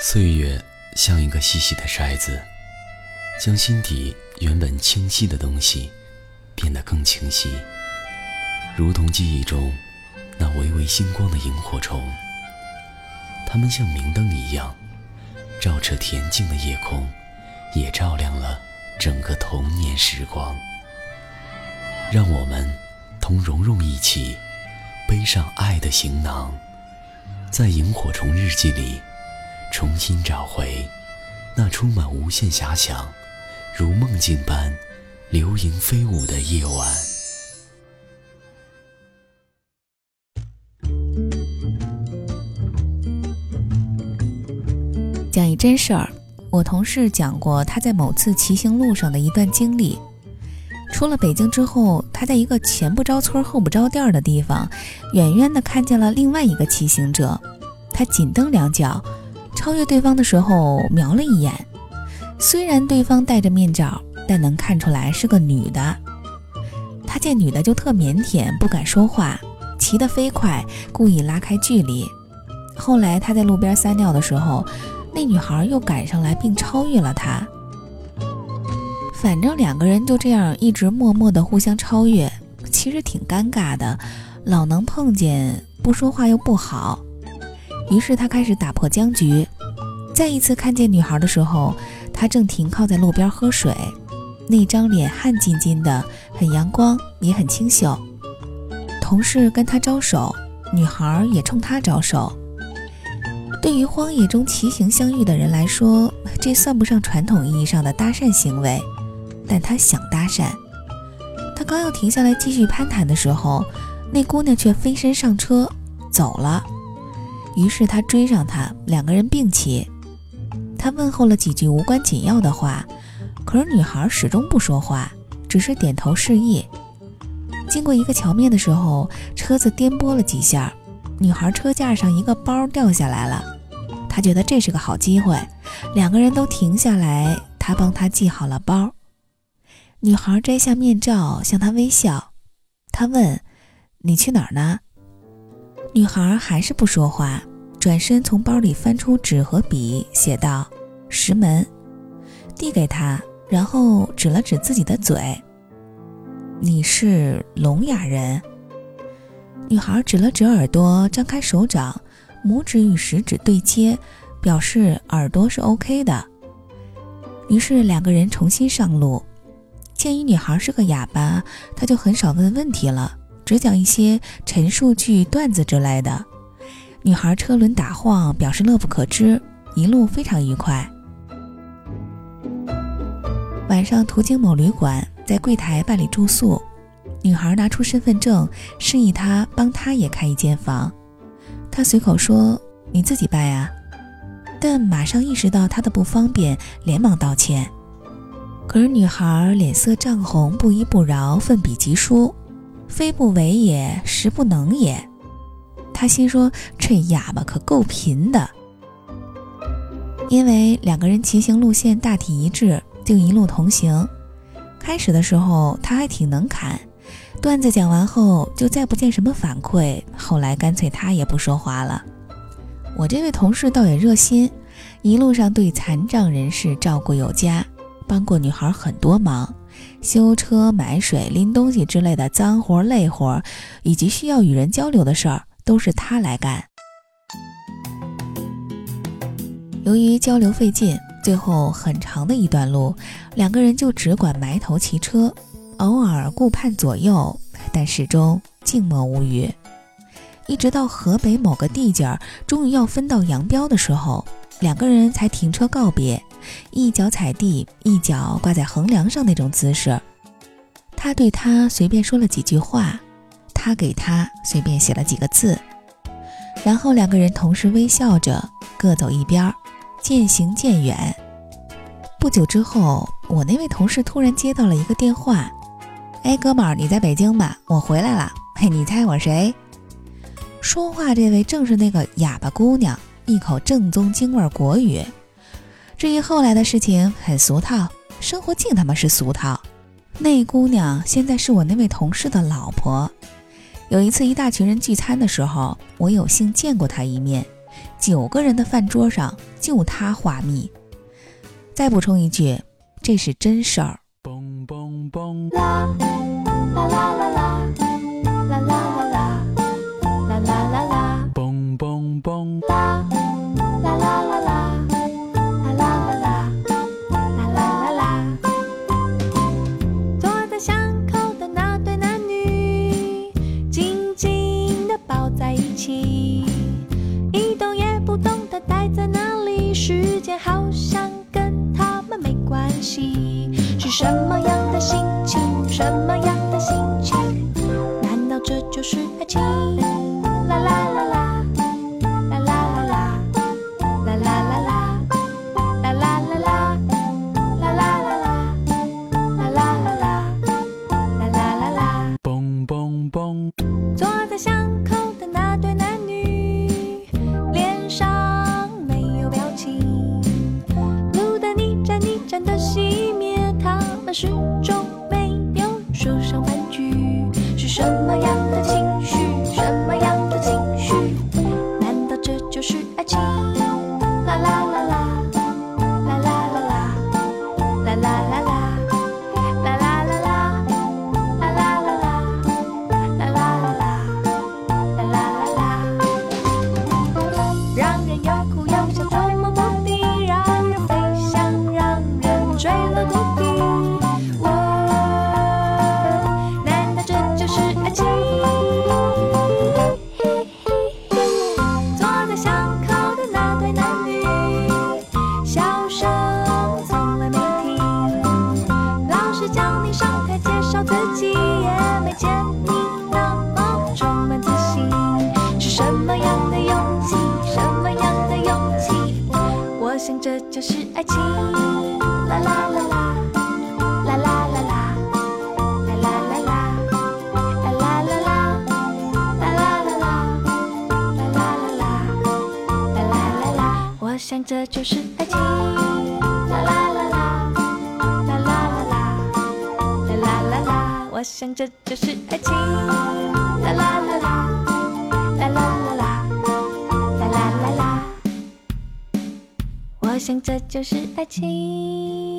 岁月像一个细细的筛子，将心底原本清晰的东西变得更清晰，如同记忆中那微微星光的萤火虫。它们像明灯一样，照彻恬静的夜空，也照亮了整个童年时光。让我们同蓉蓉一起背上爱的行囊，在萤火虫日记里重新找回那充满无限遐想、如梦境般流萤飞舞的夜晚。讲一真事儿，我同事讲过他在某次骑行路上的一段经历。出了北京之后，他在一个前不着村后不着店的地方，远远的看见了另外一个骑行者。他紧蹬两脚，超越对方的时候瞄了一眼。虽然对方戴着面罩，但能看出来是个女的。他见女的就特腼腆，不敢说话，骑得飞快，故意拉开距离。后来他在路边撒尿的时候，那女孩又赶上来并超越了他。反正两个人就这样一直默默的互相超越，其实挺尴尬的，老能碰见不说话又不好。于是他开始打破僵局。再一次看见女孩的时候，他正停靠在路边喝水，那张脸汗津津的，很阳光，也很清秀。同事跟他招手，女孩也冲他招手。对于荒野中骑行相遇的人来说，这算不上传统意义上的搭讪行为。但他想搭讪，他刚要停下来继续攀谈的时候，那姑娘却飞身上车走了。于是他追上她，两个人并骑。他问候了几句无关紧要的话，可是女孩始终不说话，只是点头示意。经过一个桥面的时候，车子颠簸了几下，女孩车架上一个包掉下来了。他觉得这是个好机会，两个人都停下来，他帮她系好了包。女孩摘下面罩，向他微笑。他问：“你去哪儿呢？”女孩还是不说话，转身从包里翻出纸和笔，写道：“石门。”递给他，然后指了指自己的嘴：“你是聋哑人。”女孩指了指耳朵，张开手掌，拇指与食指对接，表示耳朵是 OK 的。于是两个人重新上路。鉴于女孩是个哑巴，他就很少问问题了，只讲一些陈述句、段子之类的。女孩车轮打晃，表示乐不可支，一路非常愉快。晚上途经某旅馆，在柜台办理住宿，女孩拿出身份证，示意他帮她也开一间房。他随口说：“你自己办呀。”但马上意识到他的不方便，连忙道歉。可是女孩脸色涨红，不依不饶，奋笔疾书：“非不为也，实不能也。”他心说：“这哑巴可够贫的。”因为两个人骑行路线大体一致，就一路同行。开始的时候他还挺能侃，段子讲完后就再不见什么反馈。后来干脆他也不说话了。我这位同事倒也热心，一路上对残障人士照顾有加。帮过女孩很多忙，修车、买水、拎东西之类的脏活累活，以及需要与人交流的事儿，都是他来干。由于交流费劲，最后很长的一段路，两个人就只管埋头骑车，偶尔顾盼左右，但始终静默无语。一直到河北某个地界儿，终于要分道扬镳的时候，两个人才停车告别。一脚踩地，一脚挂在横梁上那种姿势。他对他随便说了几句话，他给他随便写了几个字，然后两个人同时微笑着各走一边，渐行渐远。不久之后，我那位同事突然接到了一个电话：“哎，哥们儿，你在北京吗？我回来了。嘿，你猜我谁？”说话这位正是那个哑巴姑娘，一口正宗京味国语。至于后来的事情很俗套，生活净他妈是俗套。那姑娘现在是我那位同事的老婆。有一次一大群人聚餐的时候，我有幸见过他一面，九个人的饭桌上就他话密。再补充一句，这是真事儿。什么样的心情？什么样的心情？难道这就是爱情？始终想这就是爱情，啦啦啦啦，啦啦啦啦，啦啦啦啦，啦啦啦啦，啦啦啦啦，啦啦啦啦，啦啦啦啦。我想这就是爱情，啦啦啦啦，啦啦啦啦，啦啦啦啦。我想这就是爱情，啦啦啦啦，啦啦啦我想这就是爱情。